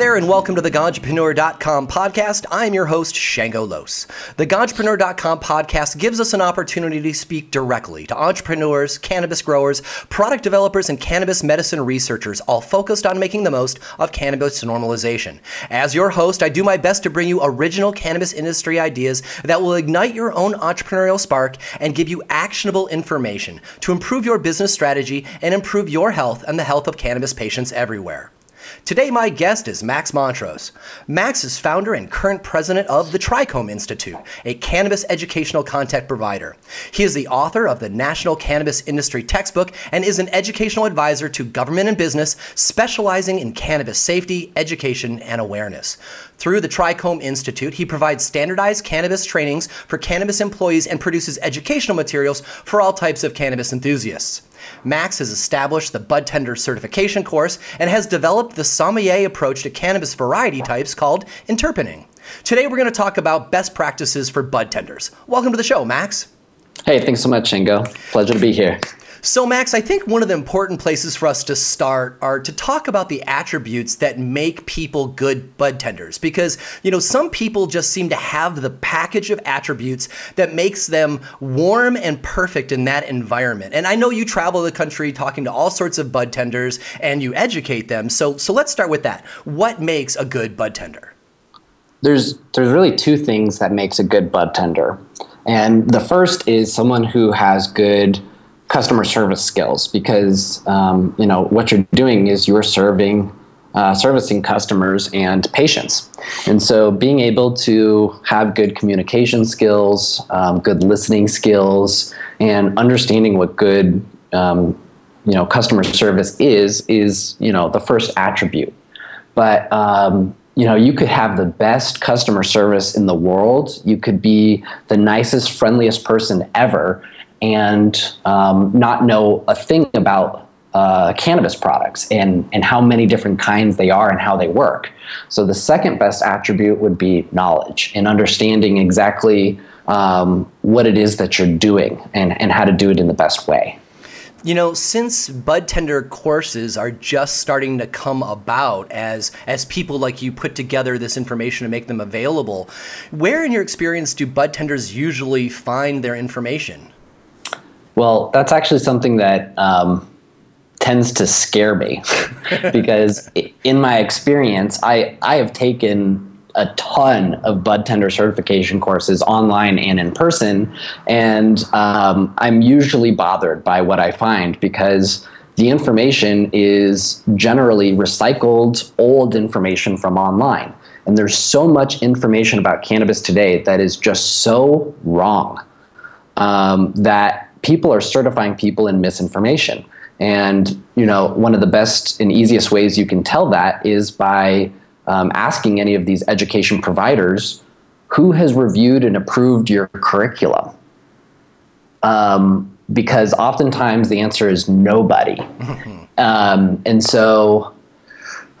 there, and welcome to the Ganjapreneur.com podcast. I'm your host, Shango Los. The Ganjapreneur.com podcast gives us an opportunity to speak directly to entrepreneurs, cannabis growers, product developers, and cannabis medicine researchers, all focused on making the most of cannabis normalization. As your host, I do my best to bring you original cannabis industry ideas that will ignite your own entrepreneurial spark and give you actionable information to improve your business strategy and improve your health and the health of cannabis patients everywhere. Today, my guest is Max Montrose. Max is founder and current president of the Trichome Institute, a cannabis educational content provider. He is the author of the National Cannabis Industry Textbook and is an educational advisor to government and business, specializing in cannabis safety, education, and awareness. Through the Trichome Institute, he provides standardized cannabis trainings for cannabis employees and produces educational materials for all types of cannabis enthusiasts. Max has established the bud tender certification course and has developed the sommelier approach to cannabis variety types called interpening. Today, we're going to talk about best practices for bud tenders. Welcome to the show, Max. Hey, thanks so much, Shango. Pleasure to be here. So, Max, I think one of the important places for us to start are to talk about the attributes that make people good bud tenders. Because, you know, some people just seem to have the package of attributes that makes them warm and perfect in that environment. And I know you travel the country talking to all sorts of bud tenders and you educate them. So, so let's start with that. What makes a good bud tender? There's, there's really two things that makes a good bud tender. And the first is someone who has good customer service skills because um, you know what you're doing is you're serving uh, servicing customers and patients. And so being able to have good communication skills um, good listening skills and understanding what good um, you know customer service is is you know the first attribute. But um, you know you could have the best customer service in the world. You could be the nicest friendliest person ever and um, not know a thing about uh, cannabis products and, and how many different kinds they are and how they work. So, the second best attribute would be knowledge and understanding exactly um, what it is that you're doing and, and how to do it in the best way. You know, since bud tender courses are just starting to come about as as people like you put together this information to make them available, where in your experience do bud tenders usually find their information? Well, that's actually something that um, tends to scare me because in my experience, I, I have taken a ton of bud tender certification courses online and in person, and um, I'm usually bothered by what I find because the information is generally recycled old information from online. And there's so much information about cannabis today that is just so wrong um, that people are certifying people in misinformation. And you know, one of the best and easiest ways you can tell that is by um, asking any of these education providers who has reviewed and approved your curriculum. Um, because oftentimes the answer is nobody. um, and so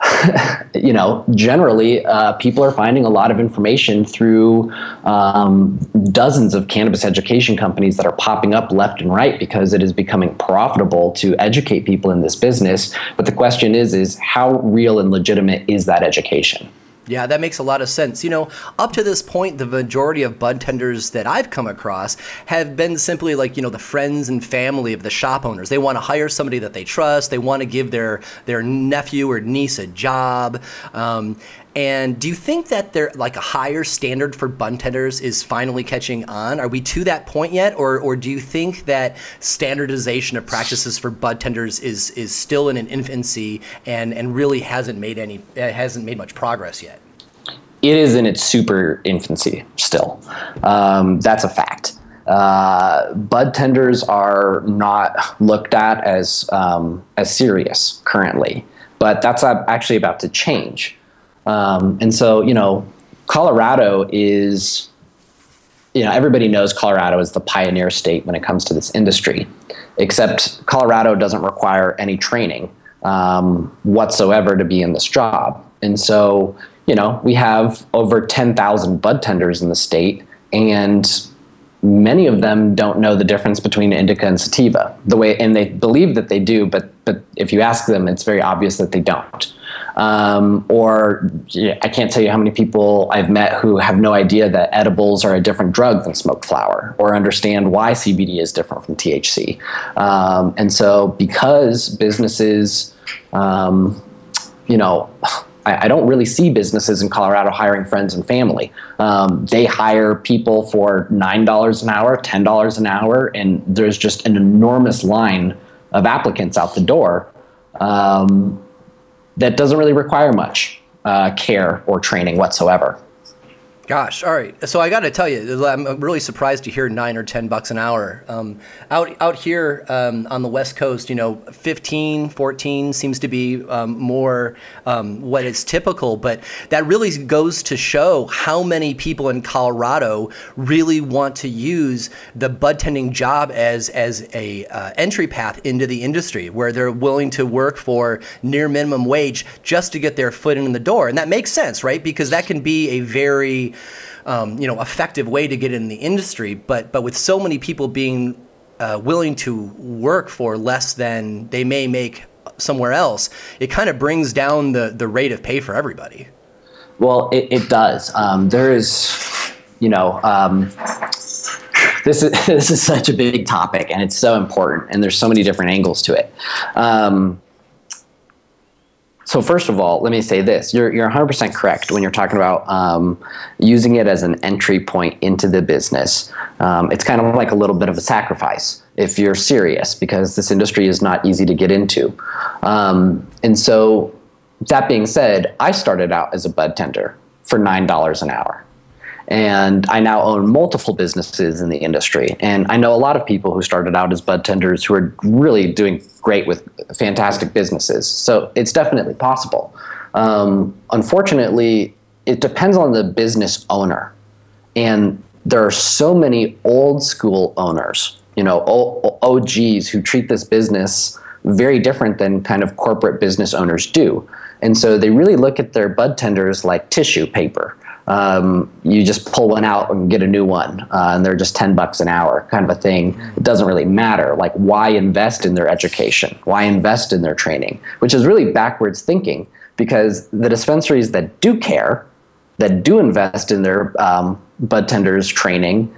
you know, generally, uh, people are finding a lot of information through um, dozens of cannabis education companies that are popping up left and right because it is becoming profitable to educate people in this business. But the question is, is how real and legitimate is that education? Yeah, that makes a lot of sense. You know, up to this point, the majority of bud tenders that I've come across have been simply like, you know, the friends and family of the shop owners. They want to hire somebody that they trust. They want to give their their nephew or niece a job. Um, and do you think that there like a higher standard for bud tenders is finally catching on? Are we to that point yet, or or do you think that standardization of practices for bud tenders is is still in an infancy and and really hasn't made any hasn't made much progress yet? it is in its super infancy still. Um, that's a fact. Uh, bud tenders are not looked at as um, as serious currently, but that's actually about to change. Um, and so, you know, Colorado is, you know, everybody knows Colorado is the pioneer state when it comes to this industry, except Colorado doesn't require any training um, whatsoever to be in this job. And so, you know, we have over 10,000 bud tenders in the state, and many of them don't know the difference between indica and sativa. The way, and they believe that they do, but but if you ask them, it's very obvious that they don't. Um, or I can't tell you how many people I've met who have no idea that edibles are a different drug than smoked flower or understand why CBD is different from THC. Um, and so, because businesses, um, you know, I, I, don't really see businesses in Colorado hiring friends and family. Um, they hire people for $9 an hour, $10 an hour, and there's just an enormous line of applicants out the door um, that doesn't really require much uh, care or training whatsoever. Gosh, all right. So I got to tell you, I'm really surprised to hear nine or ten bucks an hour. Um, out out here um, on the West Coast, you know, 15, 14 seems to be um, more um, what is typical. But that really goes to show how many people in Colorado really want to use the bud tending job as as a uh, entry path into the industry, where they're willing to work for near minimum wage just to get their foot in the door, and that makes sense, right? Because that can be a very um, you know, effective way to get in the industry. But but with so many people being uh, willing to work for less than they may make somewhere else, it kind of brings down the the rate of pay for everybody. Well, it, it does. Um, there is, you know. Um, this is this is such a big topic and it's so important and there's so many different angles to it um, so first of all, let me say this: you're you're 100% correct when you're talking about um, using it as an entry point into the business. Um, it's kind of like a little bit of a sacrifice if you're serious, because this industry is not easy to get into. Um, and so, that being said, I started out as a bud tender for nine dollars an hour. And I now own multiple businesses in the industry. And I know a lot of people who started out as bud tenders who are really doing great with fantastic businesses. So it's definitely possible. Um, unfortunately, it depends on the business owner. And there are so many old school owners, you know, OGs who treat this business very different than kind of corporate business owners do. And so they really look at their bud tenders like tissue paper um, you just pull one out and get a new one, uh, and they're just ten bucks an hour, kind of a thing. It doesn't really matter. Like, why invest in their education? Why invest in their training? Which is really backwards thinking, because the dispensaries that do care, that do invest in their um, bud tenders training,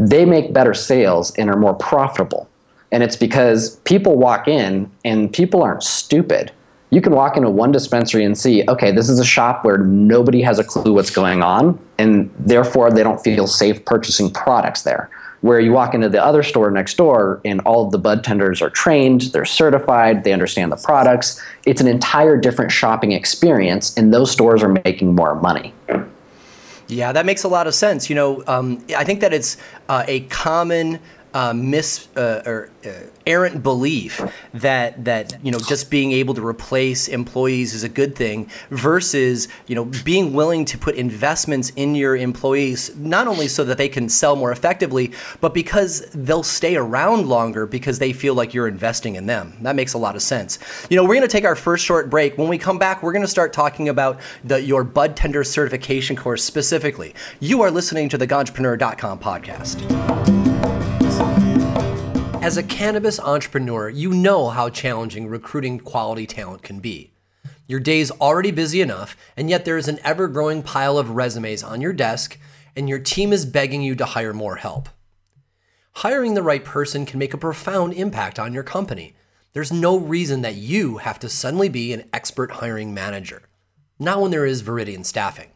they make better sales and are more profitable. And it's because people walk in, and people aren't stupid you can walk into one dispensary and see, okay, this is a shop where nobody has a clue what's going on, and therefore they don't feel safe purchasing products there. Where you walk into the other store next door, and all of the bud tenders are trained, they're certified, they understand the products. It's an entire different shopping experience, and those stores are making more money. Yeah, that makes a lot of sense. You know, um, I think that it's uh, a common uh, mis uh, or uh, errant belief that that you know just being able to replace employees is a good thing versus you know being willing to put investments in your employees not only so that they can sell more effectively but because they'll stay around longer because they feel like you're investing in them. That makes a lot of sense. You know we're going to take our first short break. When we come back we're going to start talking about the your bud tender certification course specifically. You are listening to the Ganjapreneur.com podcast as a cannabis entrepreneur, you know how challenging recruiting quality talent can be. Your day's already busy enough, and yet there is an ever growing pile of resumes on your desk, and your team is begging you to hire more help. Hiring the right person can make a profound impact on your company. There's no reason that you have to suddenly be an expert hiring manager. Not when there is Viridian staffing.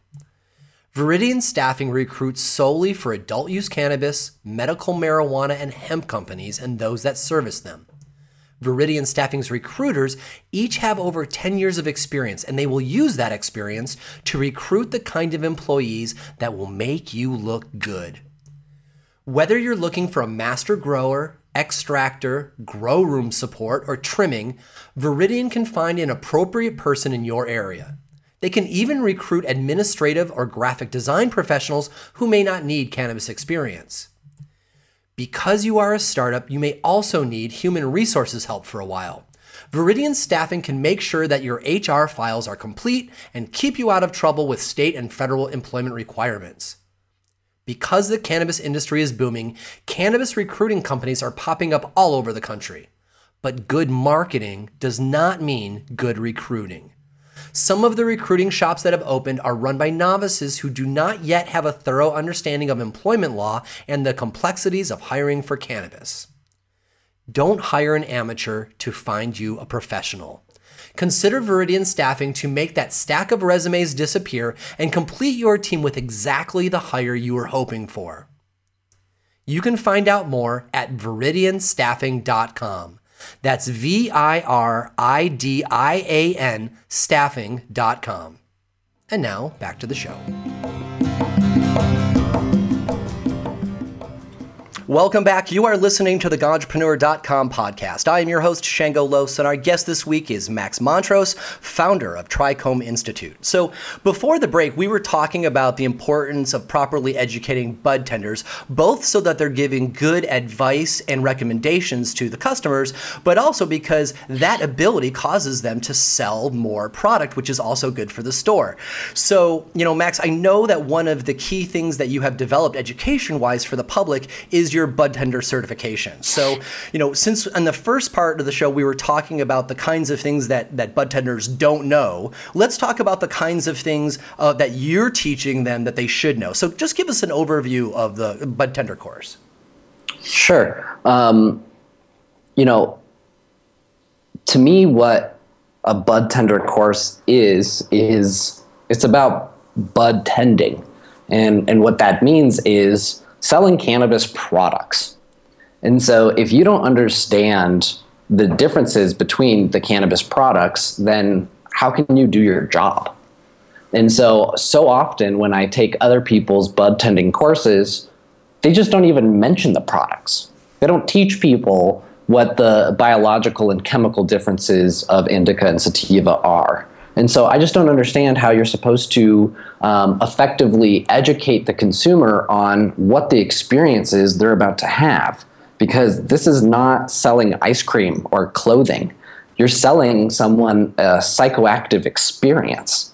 Viridian Staffing recruits solely for adult use cannabis, medical marijuana, and hemp companies and those that service them. Viridian Staffing's recruiters each have over 10 years of experience, and they will use that experience to recruit the kind of employees that will make you look good. Whether you're looking for a master grower, extractor, grow room support, or trimming, Viridian can find an appropriate person in your area. They can even recruit administrative or graphic design professionals who may not need cannabis experience. Because you are a startup, you may also need human resources help for a while. Viridian staffing can make sure that your HR files are complete and keep you out of trouble with state and federal employment requirements. Because the cannabis industry is booming, cannabis recruiting companies are popping up all over the country. But good marketing does not mean good recruiting. Some of the recruiting shops that have opened are run by novices who do not yet have a thorough understanding of employment law and the complexities of hiring for cannabis. Don't hire an amateur to find you a professional. Consider Viridian Staffing to make that stack of resumes disappear and complete your team with exactly the hire you were hoping for. You can find out more at viridianstaffing.com. That's V I R I D I A N staffing.com. And now back to the show. Welcome back. You are listening to the Ganjapreneur.com podcast. I am your host, Shango Los, and our guest this week is Max Montrose, founder of Trichome Institute. So, before the break, we were talking about the importance of properly educating bud tenders, both so that they're giving good advice and recommendations to the customers, but also because that ability causes them to sell more product, which is also good for the store. So, you know, Max, I know that one of the key things that you have developed education wise for the public is your bud tender certification. So, you know, since in the first part of the show we were talking about the kinds of things that that bud tenders don't know, let's talk about the kinds of things uh, that you're teaching them that they should know. So, just give us an overview of the bud tender course. Sure. Um, you know, to me, what a bud tender course is is it's about bud tending, and and what that means is selling cannabis products. And so if you don't understand the differences between the cannabis products, then how can you do your job? And so, so often when I take other people's bud tending courses, they just don't even mention the products. They don't teach people what the biological and chemical differences of indica and sativa are. And so I just don't understand how you're supposed to um, effectively educate the consumer on what the experience is they're about to have. Because this is not selling ice cream or clothing. You're selling someone a psychoactive experience.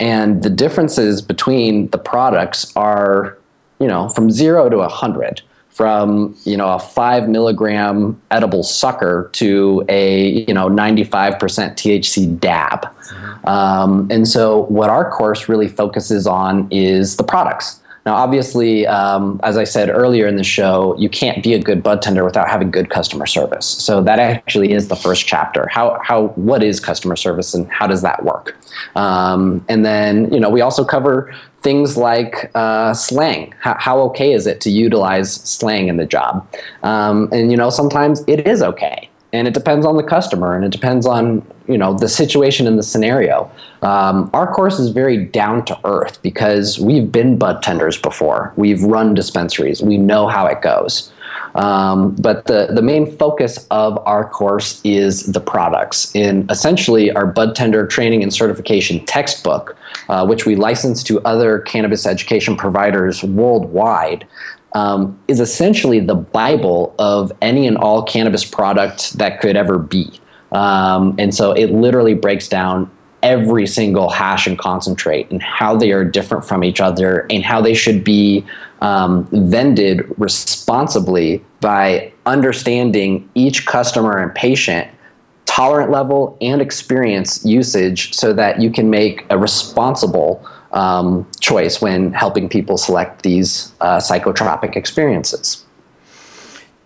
And the differences between the products are, you know, from zero to a hundred from you know a five milligram edible sucker to a you know 95% THC dab. Um, and so what our course really focuses on is the products. Now, obviously, um, as I said earlier in the show, you can't be a good bud tender without having good customer service. So that actually is the first chapter. How, how, what is customer service and how does that work? Um, and then, you know, we also cover things like uh, slang. How, how, okay is it to utilize slang in the job? Um, and you know, sometimes it is okay, and it depends on the customer, and it depends on you know the situation and the scenario. Um, our course is very down to earth because we've been bud tenders before. We've run dispensaries. We know how it goes. Um, but the, the main focus of our course is the products. In essentially our bud tender training and certification textbook, uh, which we license to other cannabis education providers worldwide, um, is essentially the Bible of any and all cannabis product that could ever be. Um, and so it literally breaks down every single hash and concentrate and how they are different from each other and how they should be um, vended responsibly by understanding each customer and patient tolerant level and experience usage so that you can make a responsible um, choice when helping people select these uh, psychotropic experiences.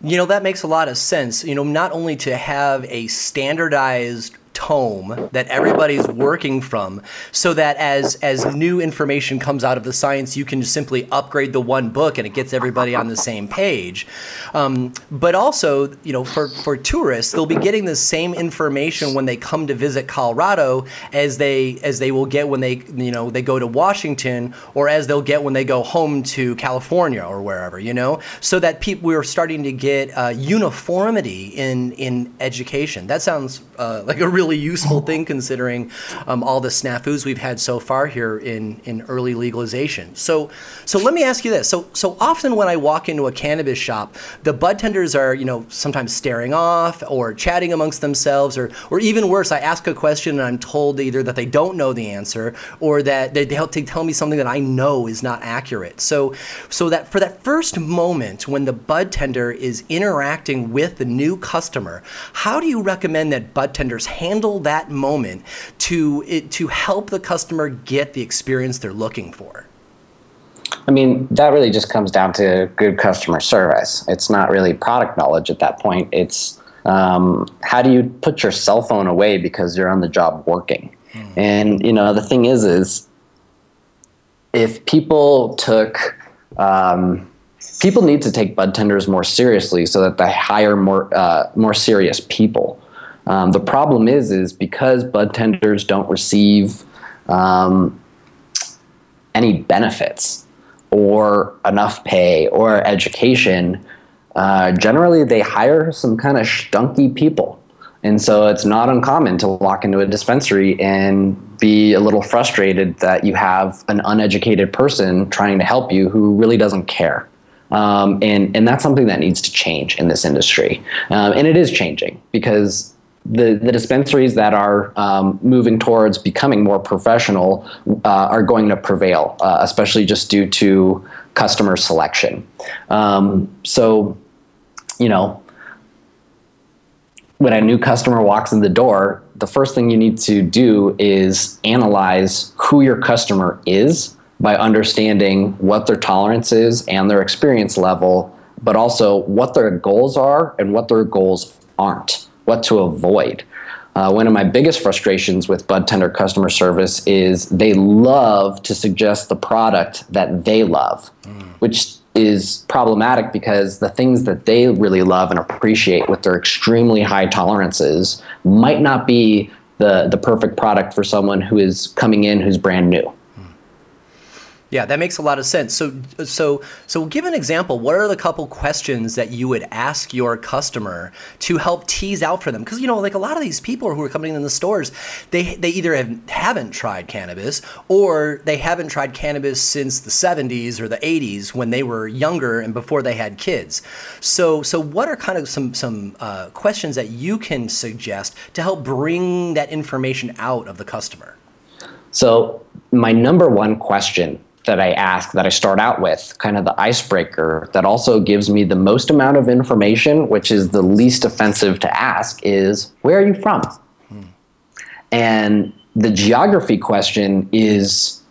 You know, that makes a lot of sense. You know, not only to have a standardized tome that everybody's working from so that as as new information comes out of the science you can simply upgrade the one book and it gets everybody on the same page. Um, but also you know for for tourists they'll be getting the same information when they come to visit Colorado as they as they will get when they you know they go to Washington or as they'll get when they go home to California or wherever you know? So that people we're starting to get uh, uniformity in in education. That sounds uh, like a really useful thing considering um, all the snafus we've had so far here in, in early legalization. So, so let me ask you this. So, so often when I walk into a cannabis shop, the bud tenders are, you know, sometimes staring off or chatting amongst themselves, or, or even worse, I ask a question and I'm told either that they don't know the answer or that they, they tell me something that I know is not accurate. So, so that for that first moment when the bud tender is interacting with the new customer, how do you recommend that bud tenders handle handle that moment to it, to help the customer get the experience they're looking for? I mean, that really just comes down to good customer service. It's not really product knowledge at that point. It's um, how do you put your cell phone away because you're on the job working? Mm. And you know, the thing is, is if people took um, people need to take bud tenders more seriously so that they hire more uh, more serious people. Um, the problem is is because bud tenders don't receive um, any benefits or enough pay or education. Uh, generally, they hire some kind of stunky people. And so it's not uncommon to walk into a dispensary and be a little frustrated that you have an uneducated person trying to help you who really doesn't care. Um, and, and that's something that needs to change in this industry. Um, and it is changing because the, the dispensaries that are um, moving towards becoming more professional uh, are going to prevail, uh, especially just due to customer selection. Um, so, you know, when a new customer walks in the door, the first thing you need to do is analyze who your customer is by understanding what their tolerance is and their experience level, but also what their goals are and what their goals aren't, what to avoid. Uh, one of my biggest frustrations with bud tender customer service is they love to suggest the product that they love, mm. which is problematic because the things that they really love and appreciate with their extremely high tolerances might not be the, the perfect product for someone who is coming in who's brand new. Yeah, that makes a lot of sense. So, so, so, give an example. What are the couple questions that you would ask your customer to help tease out for them? Because you know, like a lot of these people who are coming in the stores, they they either have, haven't tried cannabis or they haven't tried cannabis since the 70s or the 80s when they were younger and before they had kids. So, so what are kind of some some uh, questions that you can suggest to help bring that information out of the customer? So, my number one question that I ask, that I start out with, kind of the icebreaker that also gives me the most amount of information, which is the least offensive to ask, is where are you from? Hmm. And the geography question is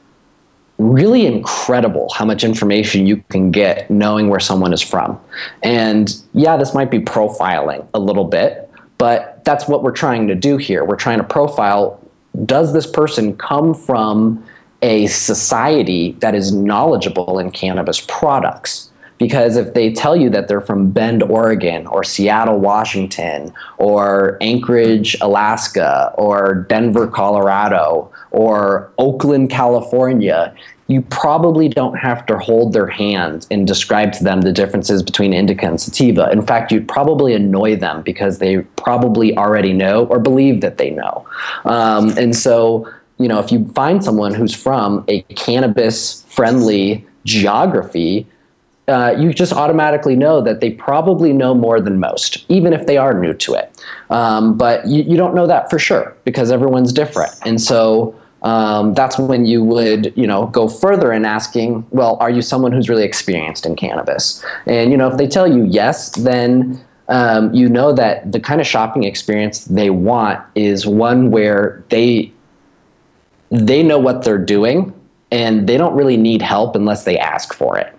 really incredible how much information you can get knowing where someone is from. And yeah, this might be profiling a little bit, but that's what we're trying to do here. We're trying to profile does this person come from a society that is knowledgeable in cannabis products. Because if they tell you that they're from Bend, Oregon, or Seattle, Washington, or Anchorage, Alaska, or Denver, Colorado, or Oakland, California, you probably don't have to hold their hand and describe to them the differences between indica and sativa. In fact, you'd probably annoy them because they probably already know or believe that they know. Um, and so you know, if you find someone who's from a cannabis friendly geography, uh, you just automatically know that they probably know more than most, even if they are new to it. Um, but you, you, don't know that for sure because everyone's different. And so um, that's when you would, you know, go further in asking, well, are you someone who's really experienced in cannabis? And, you know, if they tell you yes, then um, you know that the kind of shopping experience they want is one where they they know what they're doing and they don't really need help unless they ask for it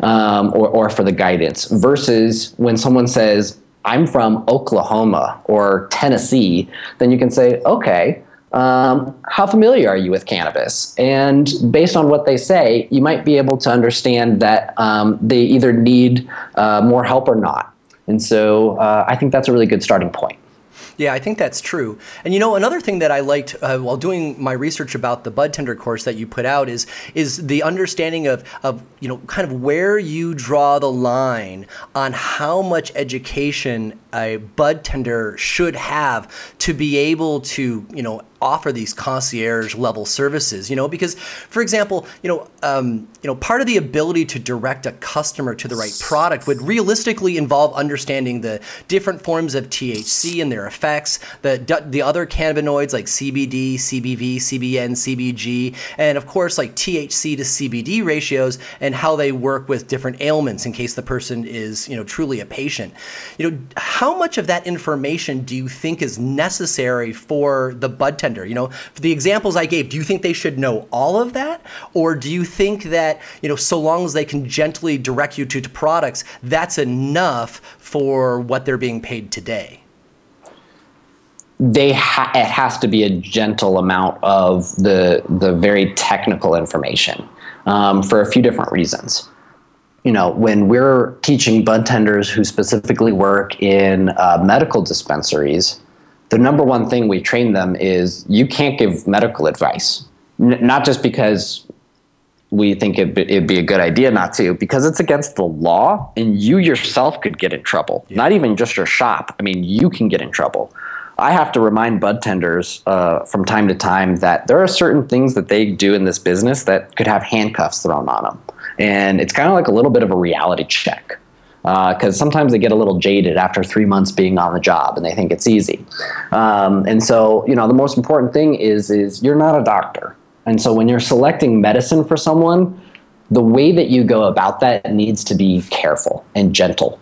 um, or, or for the guidance versus when someone says i'm from oklahoma or tennessee then you can say okay um, how familiar are you with cannabis? And based on what they say, you might be able to understand that um, they either need uh, more help or not. And so uh, I think that's a really good starting point. Yeah, I think that's true. And you know, another thing that I liked uh, while doing my research about the bud tender course that you put out is is the understanding of of you know kind of where you draw the line on how much education a bud tender should have to be able to you know offer these concierge level services you know because for example you know um, you know part of the ability to direct a customer to the right product would realistically involve understanding the different forms of THC and their effects the the other cannabinoids like CBD CBC CBN CBG and of course like THC to CBD ratios and how they work with different ailments in case the person is you know truly a patient. You know how much of that information do you think is necessary for the bud tender? You know, for the examples I gave, do you think they should know all of that? Or do you think that, you know, so long as they can gently direct you to, to products, that's enough for what they're being paid today? They ha- it has to be a gentle amount of the the very technical information um, for a few different reasons you know, when we're teaching bud tenders who specifically work in uh, medical dispensaries, the number one thing we train them is you can't give medical advice. N- not just because we think it'd be, it'd be, a good idea not to, because it's against the law and you yourself could get in trouble. Yeah. Not even just your shop. I mean, you can get in trouble. I have to remind bud tenders uh, from time to time that there are certain things that they do in this business that could have handcuffs thrown on them. And it's kind of like a little bit of a reality check because uh, sometimes they get a little jaded after three months being on the job and they think it's easy. Um, and so, you know, the most important thing is is you're not a doctor, and so when you're selecting medicine for someone, the way that you go about that needs to be careful and gentle.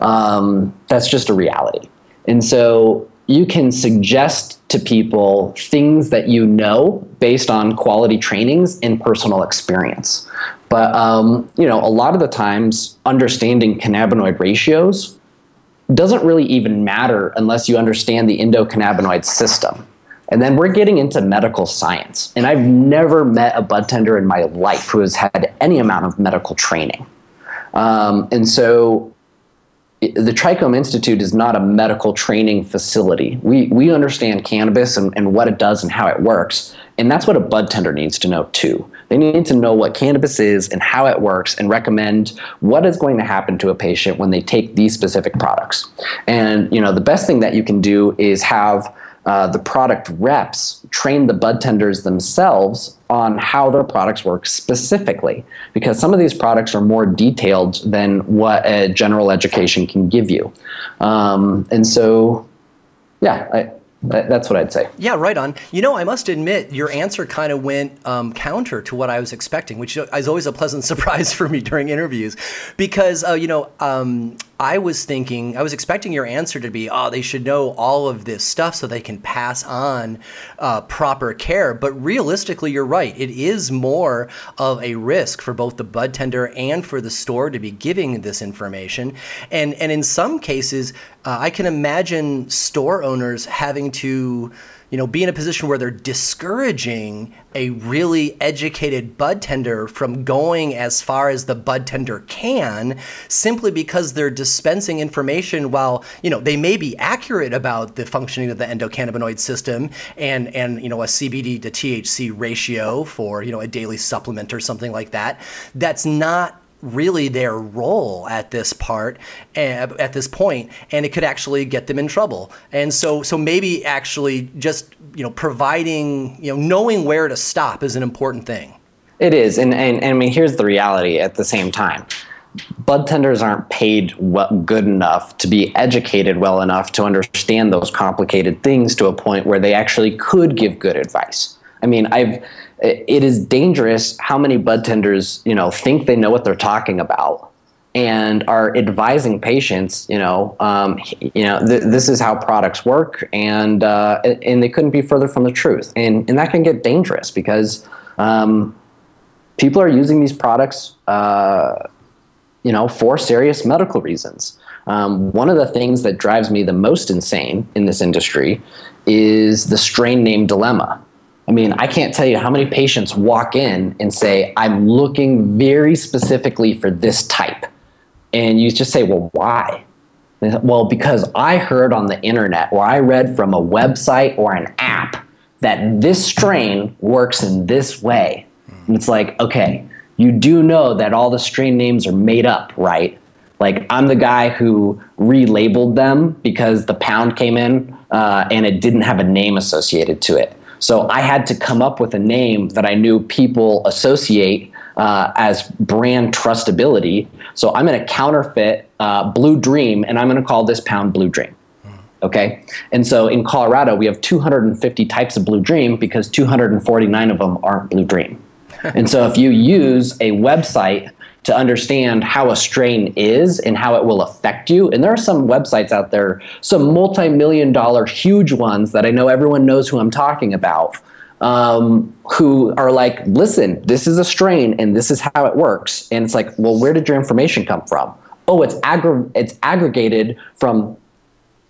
Um, that's just a reality. And so you can suggest to people things that you know based on quality trainings and personal experience. But um, you know, a lot of the times, understanding cannabinoid ratios doesn't really even matter unless you understand the endocannabinoid system. And then we're getting into medical science. And I've never met a bud tender in my life who has had any amount of medical training. Um, and so the Trichome Institute is not a medical training facility. We, we understand cannabis and, and what it does and how it works. And that's what a bud tender needs to know too. They need to know what cannabis is and how it works and recommend what is going to happen to a patient when they take these specific products. And you know, the best thing that you can do is have uh, the product reps train the bud tenders themselves on how their products work specifically because some of these products are more detailed than what a general education can give you um, and so yeah I, that's what I'd say. Yeah, right on. You know, I must admit, your answer kind of went um, counter to what I was expecting, which is always a pleasant surprise for me during interviews, because uh, you know, um, I was thinking, I was expecting your answer to be, oh, they should know all of this stuff so they can pass on uh, proper care. But realistically, you're right. It is more of a risk for both the bud tender and for the store to be giving this information. And and in some cases, uh, I can imagine store owners having to you know, be in a position where they're discouraging a really educated bud tender from going as far as the bud tender can simply because they're dispensing information while, you know, they may be accurate about the functioning of the endocannabinoid system and and you know, a CBD to THC ratio for, you know, a daily supplement or something like that. That's not really their role at this part eh, at this point and it could actually get them in trouble. And so so maybe actually just you know providing you know knowing where to stop is an important thing. It is and and, and i mean here's the reality at the same time. Bud tenders aren't paid well, good enough to be educated well enough to understand those complicated things to a point where they actually could give good advice. I mean i've it is dangerous how many bud tenders you know think they know what they're talking about and are advising patients you know um, you know th- this is how products work and uh, and they couldn't be further from the truth. And and that can get dangerous because um, people are using these products uh, you know for serious medical reasons. Um, one of the things that drives me the most insane in this industry is the strain name dilemma I mean, I can't tell you how many patients walk in and say, I'm looking very specifically for this type. And you just say, well, why? Well, because I heard on the internet or I read from a website or an app that this strain works in this way. And it's like, okay, you do know that all the strain names are made up, right? Like, I'm the guy who relabeled them because the pound came in uh, and it didn't have a name associated to it. So I had to come up with a name that I knew people associate uh, as brand trustability. So I'm going to counterfeit uh, Blue Dream, and I'm going to call this pound Blue Dream. Okay, and so in Colorado we have 250 types of Blue Dream because 249 of them aren't Blue Dream. and so if you use a website to understand how a strain is and how it will affect you. And there are some websites out there, some multi million dollar huge ones that I know everyone knows who I'm talking about, um, who are like, listen, this is a strain and this is how it works. And it's like, well, where did your information come from? Oh, it's, aggr- it's aggregated from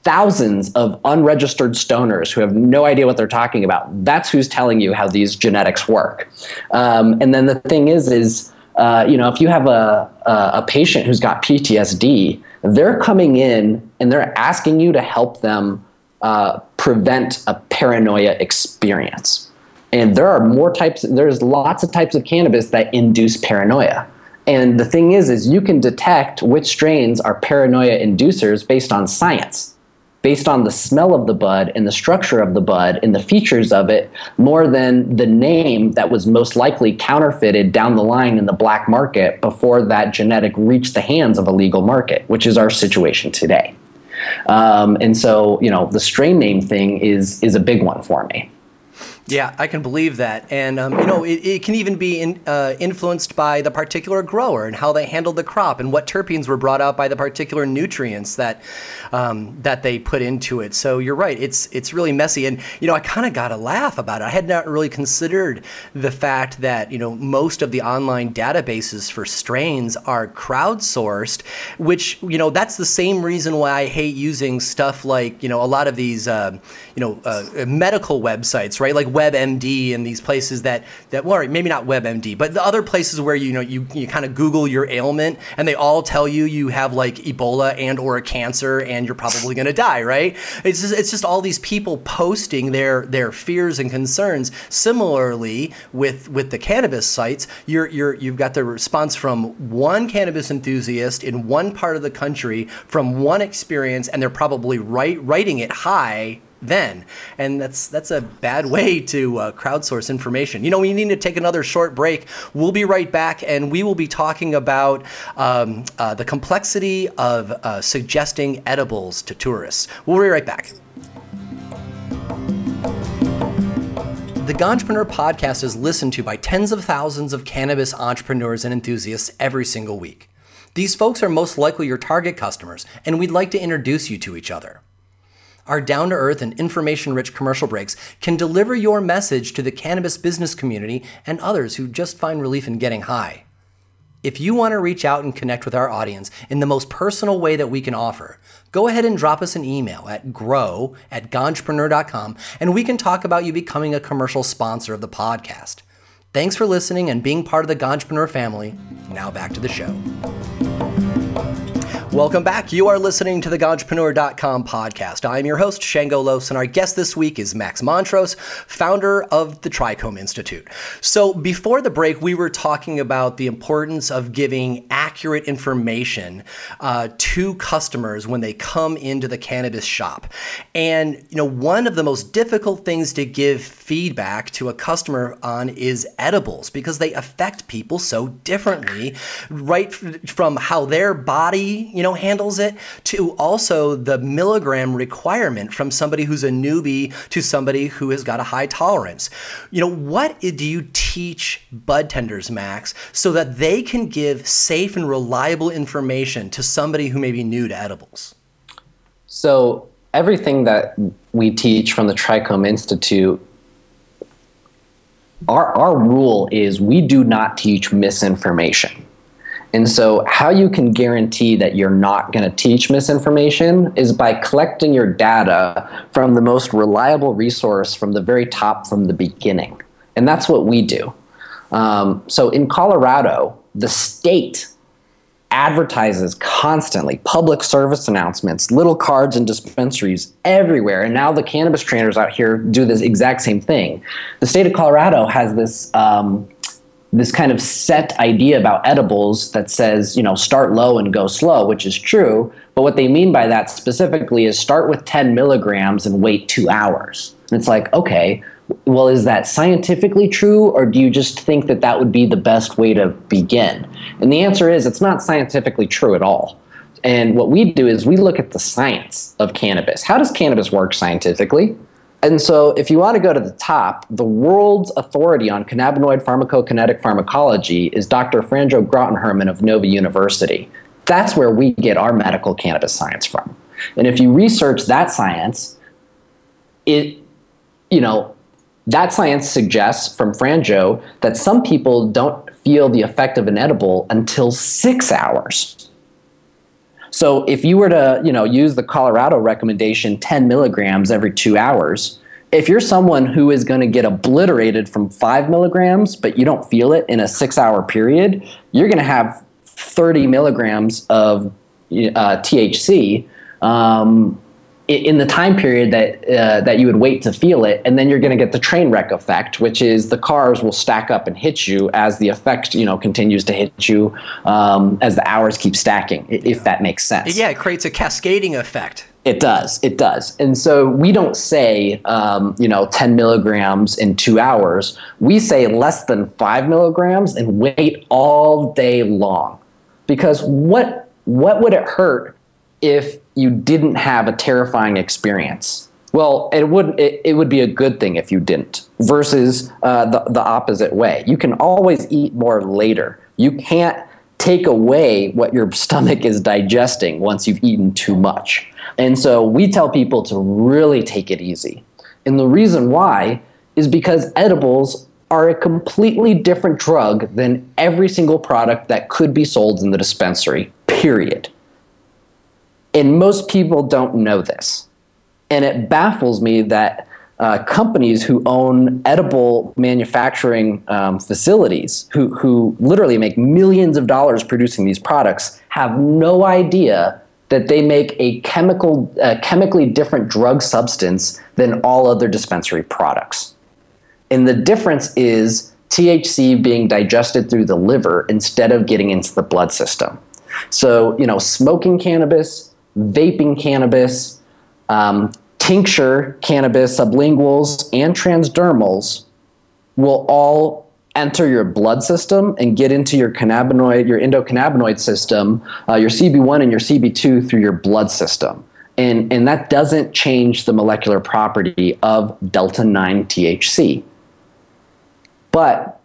thousands of unregistered stoners who have no idea what they're talking about. That's who's telling you how these genetics work. Um, and then the thing is, is uh, you know, if you have a, a, a patient who's got PTSD, they're coming in and they're asking you to help them uh, prevent a paranoia experience. And there are more types. There's lots of types of cannabis that induce paranoia. And the thing is, is you can detect which strains are paranoia inducers based on science based on the smell of the bud and the structure of the bud and the features of it more than the name that was most likely counterfeited down the line in the black market before that genetic reached the hands of a legal market, which is our situation today. Um, and so, you know, the strain name thing is is a big one for me. Yeah, I can believe that, and um, you know, it, it, can even be in, uh, influenced by the particular grower and how they handled the crop and what terpenes were brought out by the particular nutrients that um, that they put into it. So you're right; it's it's really messy, and you know, I kind of got a laugh about it. I had not really considered the fact that you know most of the online databases for strains are crowdsourced, which you know that's the same reason why I hate using stuff like you know a lot of these uh, you know uh, medical websites, right? Like WebMD and these places that that well, maybe not WebMD, but the other places where you know you, you kind of Google your ailment and they all tell you you have like Ebola and or a cancer and you're probably going to die, right? It's just, it's just all these people posting their their fears and concerns. Similarly, with with the cannabis sites, you're you're you've got the response from one cannabis enthusiast in one part of the country from one experience, and they're probably right writing it high then. And that's that's a bad way to uh, crowdsource information. You know we need to take another short break. We'll be right back and we will be talking about um, uh, the complexity of uh, suggesting edibles to tourists. We'll be right back. The Ganjapreneur podcast is listened to by tens of thousands of cannabis entrepreneurs and enthusiasts every single week. These folks are most likely your target customers, and we'd like to introduce you to each other. Our down to earth and information rich commercial breaks can deliver your message to the cannabis business community and others who just find relief in getting high. If you want to reach out and connect with our audience in the most personal way that we can offer, go ahead and drop us an email at grow at ganjapreneur.com and we can talk about you becoming a commercial sponsor of the podcast. Thanks for listening and being part of the Ganjapreneur family. Now back to the show. Welcome back. You are listening to the Ganjapreneur.com podcast. I'm your host, Shango Los, and our guest this week is Max Montrose, founder of the Trichome Institute. So, before the break, we were talking about the importance of giving accurate information uh, to customers when they come into the cannabis shop. And, you know, one of the most difficult things to give feedback to a customer on is edibles because they affect people so differently, right from how their body, you know, handles it to also the milligram requirement from somebody who's a newbie to somebody who has got a high tolerance. You know, what do you teach bud tenders, Max, so that they can give safe and reliable information to somebody who may be new to edibles? So, everything that we teach from the Trichome Institute our, our rule is we do not teach misinformation. And so, how you can guarantee that you're not going to teach misinformation is by collecting your data from the most reliable resource from the very top from the beginning. And that's what we do. Um, so, in Colorado, the state advertises constantly public service announcements, little cards and dispensaries everywhere. And now the cannabis trainers out here do this exact same thing. The state of Colorado has this. Um, this kind of set idea about edibles that says, you know, start low and go slow, which is true. But what they mean by that specifically is start with 10 milligrams and wait two hours. And it's like, okay, well, is that scientifically true, or do you just think that that would be the best way to begin? And the answer is it's not scientifically true at all. And what we do is we look at the science of cannabis. How does cannabis work scientifically? And so, if you want to go to the top, the world's authority on cannabinoid pharmacokinetic pharmacology is Dr. Franjo Grotenhermen of Nova University. That's where we get our medical cannabis science from. And if you research that science, it, you know, that science suggests from Franjo that some people don't feel the effect of an edible until six hours. So if you were to, you know, use the Colorado recommendation 10 milligrams every two hours, if you're someone who is going to get obliterated from five milligrams, but you don't feel it in a six hour period, you're going to have 30 milligrams of uh, THC um, in the time period that uh, that you would wait to feel it, and then you're going to get the train wreck effect, which is the cars will stack up and hit you as the effect you know continues to hit you um, as the hours keep stacking. If that makes sense. Yeah, it creates a cascading effect. It does. It does. And so we don't say, um, you know, 10 milligrams in two hours. We say less than five milligrams and wait all day long. Because what what would it hurt if you didn't have a terrifying experience. Well, it would it, it would be a good thing if you didn't. Versus uh, the the opposite way. You can always eat more later. You can't take away what your stomach is digesting once you've eaten too much. And so we tell people to really take it easy. And the reason why is because edibles are a completely different drug than every single product that could be sold in the dispensary. Period. And most people don't know this. And it baffles me that uh, companies who own edible manufacturing um, facilities, who, who literally make millions of dollars producing these products, have no idea that they make a chemical, uh, chemically different drug substance than all other dispensary products. And the difference is THC being digested through the liver instead of getting into the blood system. So, you know, smoking cannabis, vaping cannabis, um, tincture cannabis, sublinguals, and transdermals will all enter your blood system and get into your cannabinoid, your endocannabinoid system, uh, your CB1 and your CB2 through your blood system. And, and that doesn't change the molecular property of delta 9 THC. But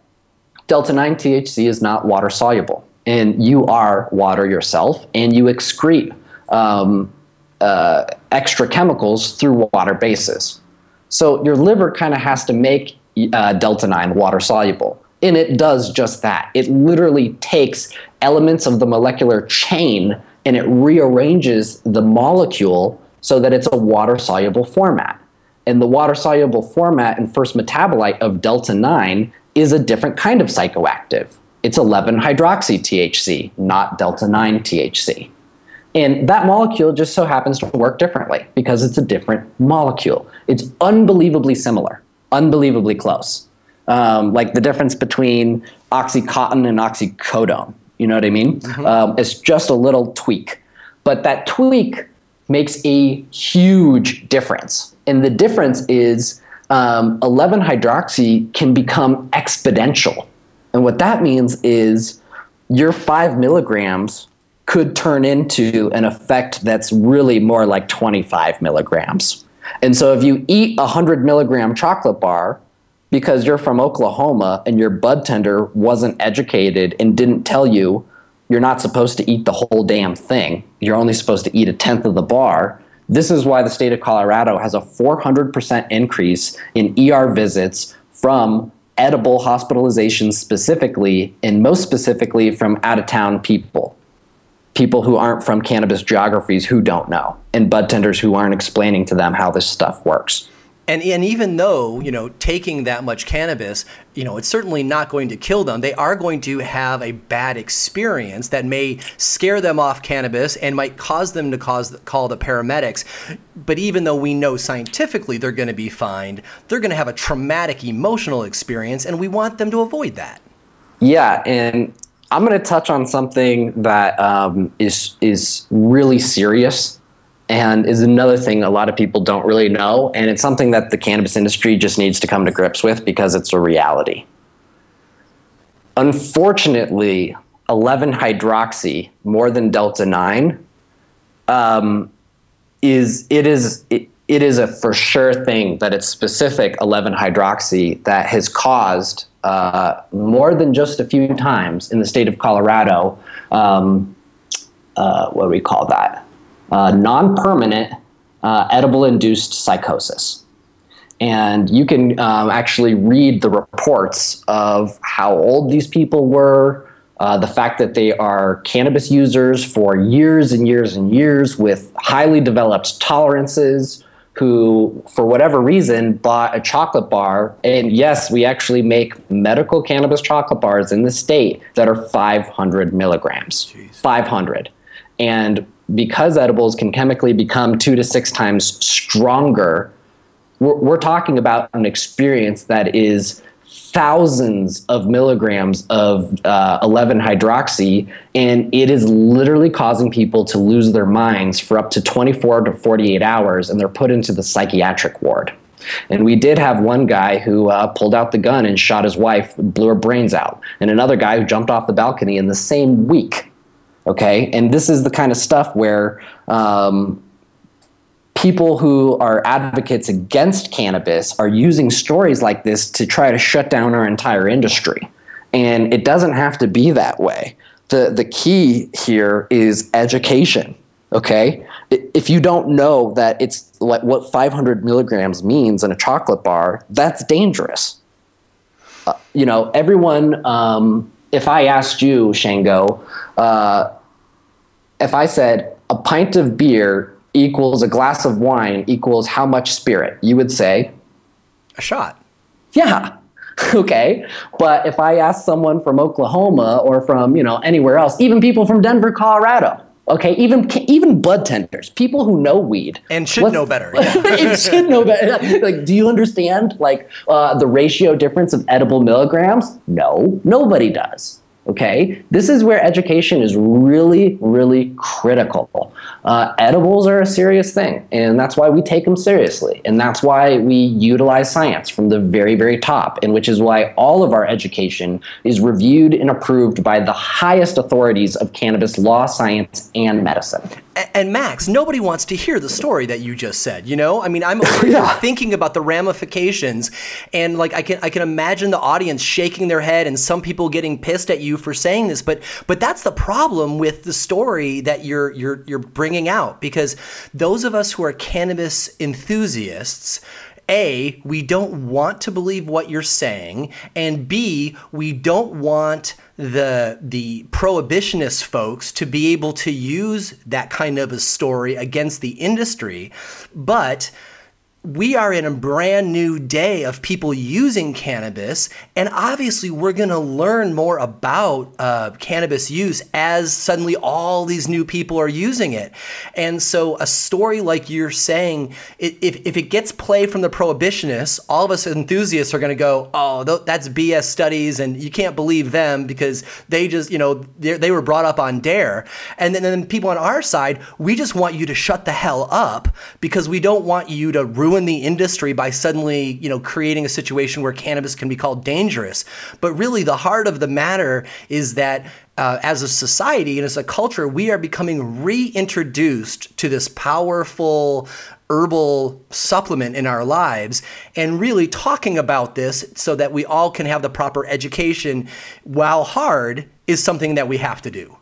delta 9 THC is not water soluble. And you are water yourself, and you excrete um, uh, extra chemicals through water bases. So your liver kind of has to make uh, delta 9 water soluble. And it does just that. It literally takes elements of the molecular chain and it rearranges the molecule so that it's a water soluble format. And the water soluble format and first metabolite of delta 9 is a different kind of psychoactive. It's 11 hydroxy THC, not delta 9 THC. And that molecule just so happens to work differently because it's a different molecule. It's unbelievably similar, unbelievably close. Um, like the difference between Oxycontin and oxycodone. You know what I mean? Mm-hmm. Um, it's just a little tweak. But that tweak makes a huge difference. And the difference is um, 11 hydroxy can become exponential. And what that means is your five milligrams could turn into an effect that's really more like 25 milligrams. And so if you eat a 100 milligram chocolate bar because you're from Oklahoma and your bud tender wasn't educated and didn't tell you you're not supposed to eat the whole damn thing, you're only supposed to eat a tenth of the bar. This is why the state of Colorado has a 400% increase in ER visits from edible hospitalizations specifically, and most specifically from out of town people people who aren't from cannabis geographies who don't know, and bud tenders who aren't explaining to them how this stuff works. And, and even though, you know, taking that much cannabis, you know, it's certainly not going to kill them. They are going to have a bad experience that may scare them off cannabis and might cause them to cause call the paramedics. But even though we know scientifically they're going to be fine, they're going to have a traumatic emotional experience, and we want them to avoid that. Yeah, and I'm going to touch on something that um, is is really serious and is another thing a lot of people don't really know, and it's something that the cannabis industry just needs to come to grips with because it's a reality. Unfortunately, 11 hydroxy more than delta 9 um, is it is it, it is a for sure thing that it's specific 11 hydroxy that has caused uh, more than just a few times in the state of Colorado. Um, uh, what do we call that? Uh, non permanent uh, edible induced psychosis. And you can um, actually read the reports of how old these people were, uh, the fact that they are cannabis users for years and years and years with highly developed tolerances, who, for whatever reason, bought a chocolate bar. And yes, we actually make medical cannabis chocolate bars in the state that are 500 milligrams. Jeez. 500. And because edibles can chemically become two to six times stronger, we're, we're talking about an experience that is thousands of milligrams of uh, 11 hydroxy, and it is literally causing people to lose their minds for up to 24 to 48 hours, and they're put into the psychiatric ward. And we did have one guy who uh, pulled out the gun and shot his wife, blew her brains out, and another guy who jumped off the balcony in the same week. Okay, and this is the kind of stuff where um, people who are advocates against cannabis are using stories like this to try to shut down our entire industry. And it doesn't have to be that way. The, the key here is education. Okay. If you don't know that it's like what 500 milligrams means in a chocolate bar, that's dangerous. Uh, you know, everyone, um, if I asked you, Shango, uh, if I said a pint of beer equals a glass of wine equals how much spirit, you would say a shot. Yeah. okay. But if I ask someone from Oklahoma or from, you know, anywhere else, even people from Denver, Colorado, okay, even even bud tenders, people who know weed and should know better. Yeah. should know better. Like, do you understand like uh, the ratio difference of edible milligrams? No, nobody does. Okay, this is where education is really, really critical. Uh, edibles are a serious thing, and that's why we take them seriously, and that's why we utilize science from the very, very top, and which is why all of our education is reviewed and approved by the highest authorities of cannabis law, science, and medicine and Max, nobody wants to hear the story that you just said. You know, I mean, I'm yeah. thinking about the ramifications, and like I can I can imagine the audience shaking their head, and some people getting pissed at you for saying this. But but that's the problem with the story that you're you're you're bringing out because those of us who are cannabis enthusiasts a, we don't want to believe what you're saying, and B, we don't want the the prohibitionist folks to be able to use that kind of a story against the industry, but we are in a brand new day of people using cannabis, and obviously, we're going to learn more about uh, cannabis use as suddenly all these new people are using it. And so, a story like you're saying, if, if it gets play from the prohibitionists, all of us enthusiasts are going to go, oh, that's BS studies, and you can't believe them because they just, you know, they were brought up on DARE. And then, then people on our side, we just want you to shut the hell up because we don't want you to ruin ruin the industry by suddenly, you know, creating a situation where cannabis can be called dangerous. But really, the heart of the matter is that uh, as a society and as a culture, we are becoming reintroduced to this powerful herbal supplement in our lives and really talking about this so that we all can have the proper education while hard is something that we have to do.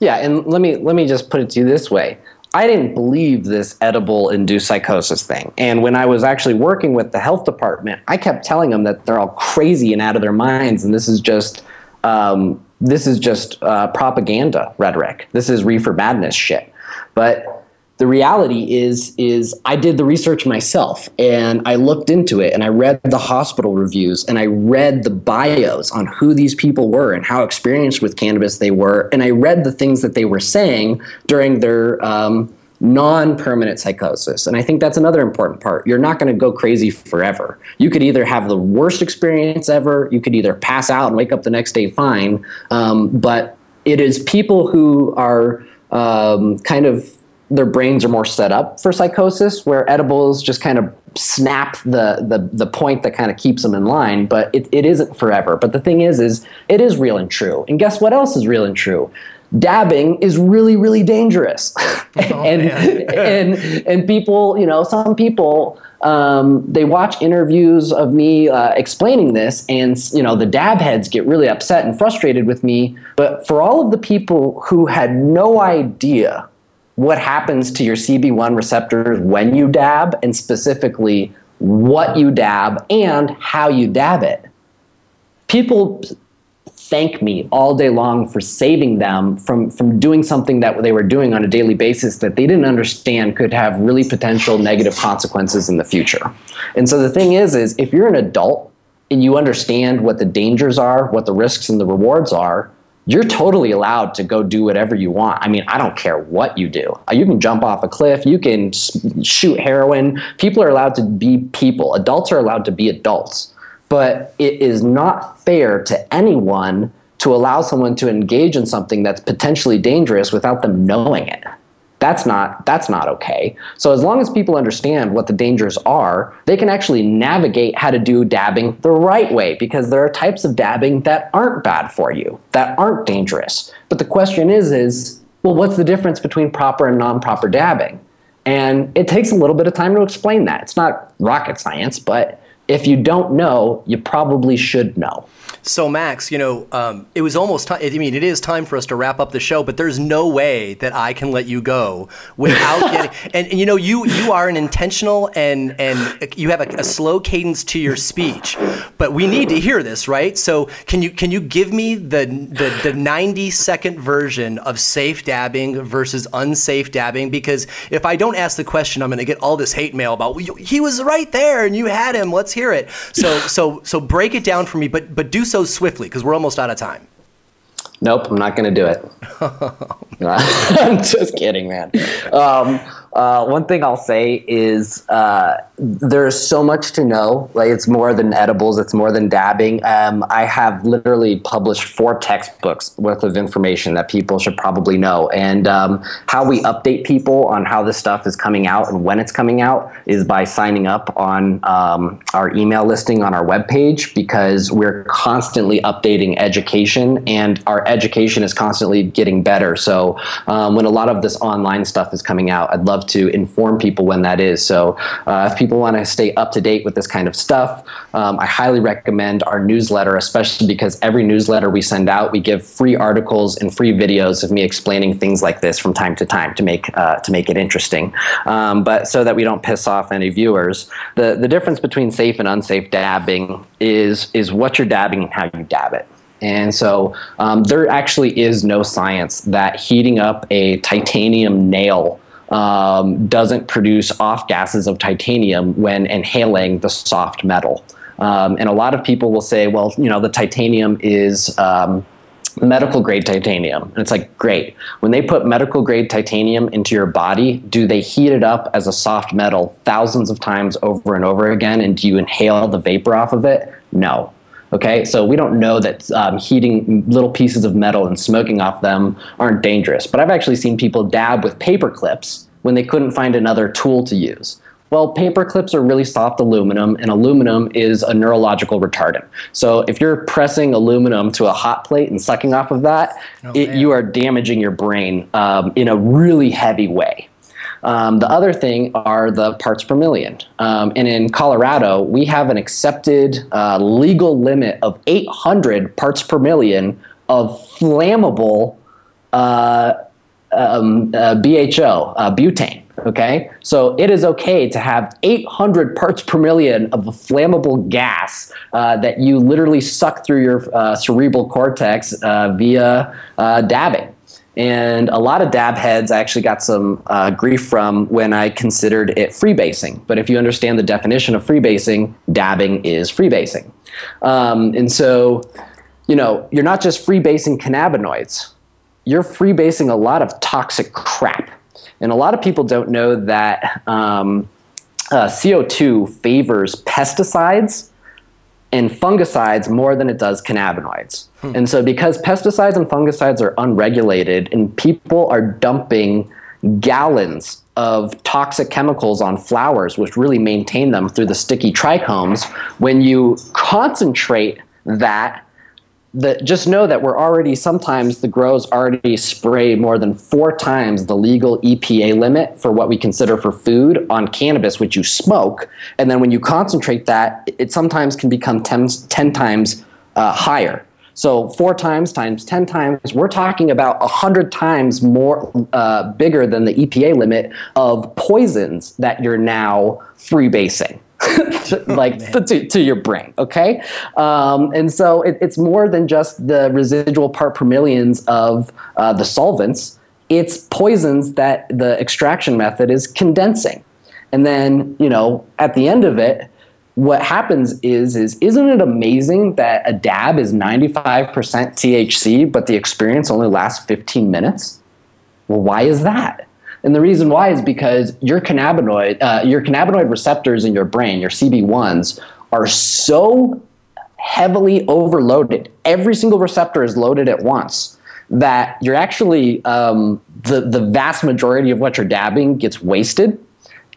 Yeah, and let me let me just put it to you this way. I didn't believe this edible induced psychosis thing. And when I was actually working with the health department, I kept telling them that they're all crazy and out of their minds, and this is just um, this is just uh, propaganda rhetoric. This is reefer madness shit. But the reality is is I did the research myself and I looked into it and I read the hospital reviews and I read the bios on who these people were and how experienced with cannabis they were. And I read the things that they were saying during their um, non-permanent psychosis. And i think that's another important part. You're not going to go crazy forever. You could either have the worst experience ever you could either pass out and wake up the next day fine um, but it is people who are um, kind of their brains are more set up for psychosis, where edibles just kind of snap the the the point that kind of keeps them in line. But it, it isn't forever. But the thing is, is it is real and true. And guess what else is real and true? dabbing is really really dangerous Oh, and and and people you know some people um, they watch interviews of me uh, explaining this and you know the dab heads get really upset and frustrated with me but for all of the people who had no idea what happens to your cb1 receptors when you dab and specifically what you dab and how you dab it people thank me all day long for saving them from from doing something that they were doing on a daily basis that they didn't understand could have really potential negative consequences in the future. And so the thing is is if you're an adult and you understand what the dangers are, what the risks and the rewards are, you're totally allowed to go do whatever you want. I mean, I don't care what you do. You can jump off a cliff, you can shoot heroin. People are allowed to be people. Adults are allowed to be adults but it is not fair to anyone to allow someone to engage in something that's potentially dangerous without them knowing it. That's not that's not okay. So as long as people understand what the dangers are, they can actually navigate how to do dabbing the right way because there are types of dabbing that aren't bad for you, that aren't dangerous. But the question is is well what's the difference between proper and non-proper dabbing? And it takes a little bit of time to explain that. It's not rocket science, but if you don't know, you probably should know. So, Max, you know, um, it was almost time. I mean, it is time for us to wrap up the show, but there's no way that I can let you go without getting. And, and, you know, you you are an intentional and and you have a, a, slow cadence to your speech, but we need to hear this, right? So, can you can you give me the the, the 90 second version of safe dabbing versus unsafe dabbing? Because if I don't ask the question, I'm going to get all this hate mail about he was right there and you had him. Let's hear it. So so so break it down for me, but but do so swiftly because we're almost out of time. Nope, I'm not going to do it. I'm just kidding, man. Um, uh, one thing I'll say is uh, there's so much to know. Like it's more than edibles. It's more than dabbing. Um, I have literally published four textbooks worth of information that people should probably know. And um, how we update people on how this stuff is coming out and when it's coming out is by signing up on um, our email listing on our webpage because we're constantly updating education and our education is constantly getting better. So um, when a lot of this online stuff is coming out, I'd love to inform people when that is. So uh, if people want to stay up to date with this kind of stuff, um, I highly recommend our newsletter, especially because every newsletter we send out, we give free articles and free videos of me explaining things like this from time to time to make uh, to make it interesting. Um, but so that we don't piss off any viewers, the the difference between safe and unsafe dabbing is is what you're dabbing and how you dab it. And so um, there actually is no science that heating up a titanium nail um, doesn't produce off gases of titanium when inhaling the soft metal. Um, and a lot of people will say, well, you know, the titanium is um, medical grade titanium. And it's like, great. When they put medical grade titanium into your body, do they heat it up as a soft metal thousands of times over and over again? And do you inhale the vapor off of it? No. Okay, so we don't know that um, heating little pieces of metal and smoking off them aren't dangerous. But I've actually seen people dab with paper clips when they couldn't find another tool to use. Well, paper clips are really soft aluminum, and aluminum is a neurological retardant. So if you're pressing aluminum to a hot plate and sucking off of that, oh, it, you are damaging your brain um, in a really heavy way. Um, the other thing are the parts per million. Um, and in Colorado, we have an accepted uh, legal limit of 800 parts per million of flammable uh, um, uh, BHO, uh, butane. Okay, so it is okay to have 800 parts per million of a flammable gas uh, that you literally suck through your uh, cerebral cortex via dabbing. And a lot of dab heads I actually got some uh, grief from when I considered it freebasing. But if you understand the definition of freebasing, dabbing is freebasing. Um, and so, you know, you're not just freebasing cannabinoids, you're freebasing a lot of toxic crap. And a lot of people don't know that um, uh, CO2 favors pesticides and fungicides more than it does cannabinoids. Hmm. And so, because pesticides and fungicides are unregulated and people are dumping gallons of toxic chemicals on flowers, which really maintain them through the sticky trichomes, when you concentrate that that just know that we're already sometimes the grows already spray more than four times the legal EPA limit for what we consider for food on cannabis, which you smoke. And then when you concentrate that, it sometimes can become 10, 10 times uh, higher. So four times times 10 times, we're talking about 100 times more uh, bigger than the EPA limit of poisons that you're now freebasing. like oh, to, to your brain okay um, and so it, it's more than just the residual part per millions of uh, the solvents it's poisons that the extraction method is condensing and then you know at the end of it what happens is is isn't it amazing that a dab is 95% THC but the experience only lasts 15 minutes? Well, why is that? And the reason why is because your cannabinoid uh, your cannabinoid receptors in your brain, your CB1s are so heavily overloaded. Every single receptor is loaded at once that you're actually um, the the vast majority of what you're dabbing gets wasted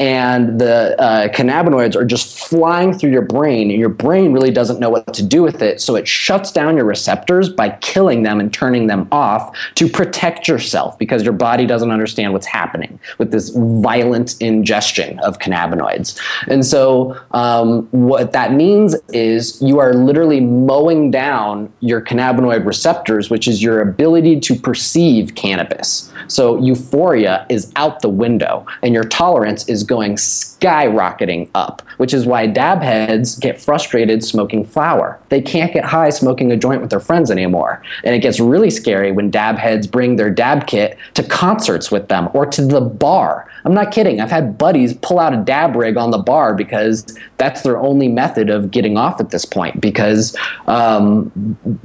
and the uh, cannabinoids are just flying through your brain, and your brain really doesn't know what to do with it. So it shuts down your receptors by killing them and turning them off to protect yourself because your body doesn't understand what's happening with this violent ingestion of cannabinoids. And so um, what that means is you are literally mowing down your cannabinoid receptors, which is your ability to perceive cannabis. So euphoria is out the window, and your tolerance is going skyrocketing up, which is why dab heads get frustrated smoking flower. They can't get high smoking a joint with their friends anymore. And it gets really scary when dab heads bring their dab kit to concerts with them or to the bar. I'm not kidding. I've had buddies pull out a dab rig on the bar because that's their only method of getting off at this point because um,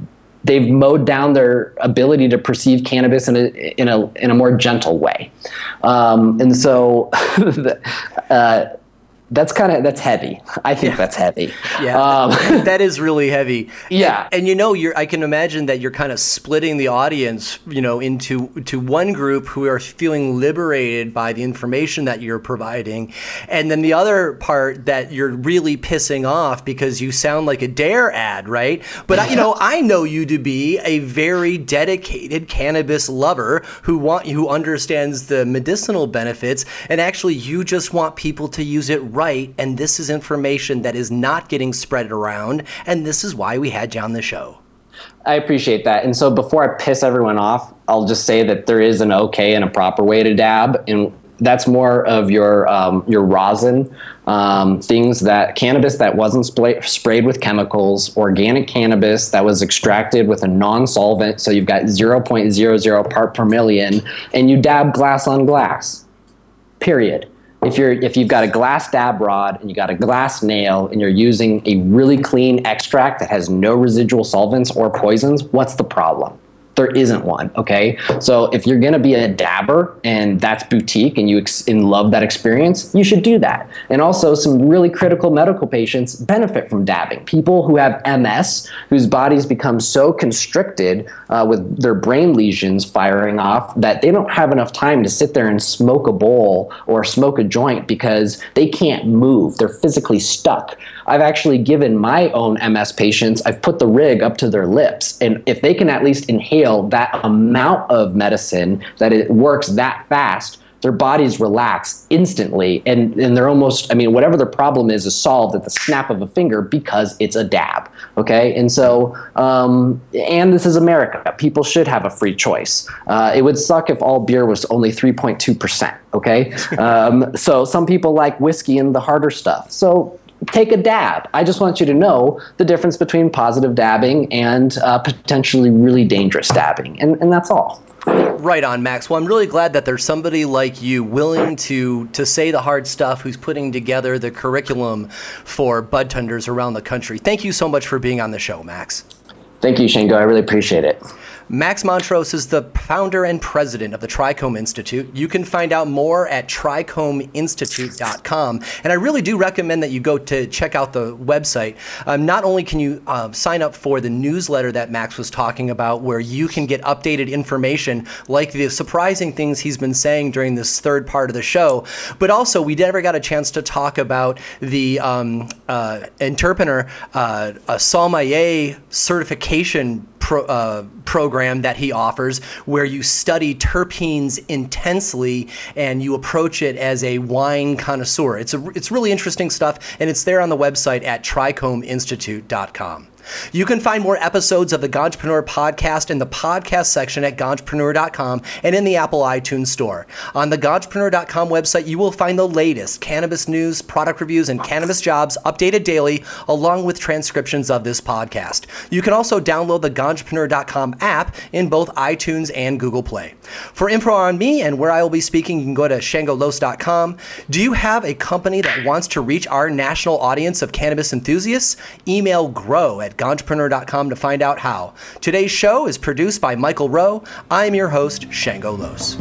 they've mowed down their ability to perceive cannabis in a in a in a more gentle way, um, and so. uh, that's kind of that's heavy. I think yeah. that's heavy. Yeah, um, that is really heavy. Yeah, and, and, you know, you're I can imagine that you're kind of splitting the audience, you know, into to one group who are feeling liberated by the information that you're providing, and then the other part that you're really pissing off because you sound like a DARE ad, right? But I, you know, I know you to be a very dedicated cannabis lover who want who understands the medicinal benefits, and actually, you just want people to use it right, and this is information that is not getting spread around, and this is why we had you on the show. I appreciate that. And so before I piss everyone off, I'll just say that there is an okay and a proper way to dab, and that's more of your um, your rosin um, things that cannabis that wasn't spray, sprayed with chemicals, organic cannabis that was extracted with a non-solvent, so you've got 0.00 part per million, and you dab glass on glass. Period if you're if you've got a glass dab rod and you got a glass nail and you're using a really clean extract that has no residual solvents or poisons, what's the problem? There isn't one. Okay, so if you're gonna be a dabber and that's boutique and you ex- and love that experience, you should do that. And also, some really critical medical patients benefit from dabbing. People who have MS, whose bodies become so constricted uh, with their brain lesions firing off that they don't have enough time to sit there and smoke a bowl or smoke a joint because they can't move. They're physically stuck. I've actually given my own MS patients, I've put the rig up to their lips, and if they can at least inhale that amount of medicine that it works that fast their bodies relax instantly. And, and they're almost i mean whatever their problem is is solved at the snap of a finger because it's a dab okay? And so um, and this is america. People should have a free choice. Uh, it would suck if all beer was only 3.2% okay? Um, so some people like whiskey and the harder stuff. So take a dab. I just want you to know the difference between positive dabbing and uh, potentially really dangerous dabbing, and, and that's all. Right on, Max. Well, I'm really glad that there's somebody like you willing to to say the hard stuff, who's putting together the curriculum for bud tenders around the country. Thank you so much for being on the show, Max. Thank you, Shango. I really appreciate it. Max Montrose is the founder and president of the Trichome Institute. You can find out more at trichomeinstitute.com. And I really do recommend that you go to check out the website. Um, not only can you uh, sign up for the newsletter that Max was talking about, where you can get updated information like the surprising things he's been saying during this third part of the show, but also we never got a chance to talk about the um, uh, Entrepreneur uh, sommelier certification pro, uh, program that he offers where you study terpenes intensely and you approach it as a wine connoisseur. It's, a, it's really interesting stuff, and it's there on the website at trichomeinstitute.com. You can find more episodes of the Ganjapreneur podcast in the podcast section at ganjapreneur.com and in the Apple iTunes Store. On the ganjapreneur.com website, you will find the latest cannabis news, product reviews, and cannabis jobs updated daily, along with transcriptions of this podcast. You can also download the ganjapreneur.com app in both iTunes and Google Play. For info on me and where I will be speaking, you can go to shangolos.com. Do you have a company that wants to reach our national audience of cannabis enthusiasts? Email grow at ganjapreneur.com to find out how. Today's show is produced by Michael Rowe. I'm your host, Shango Los.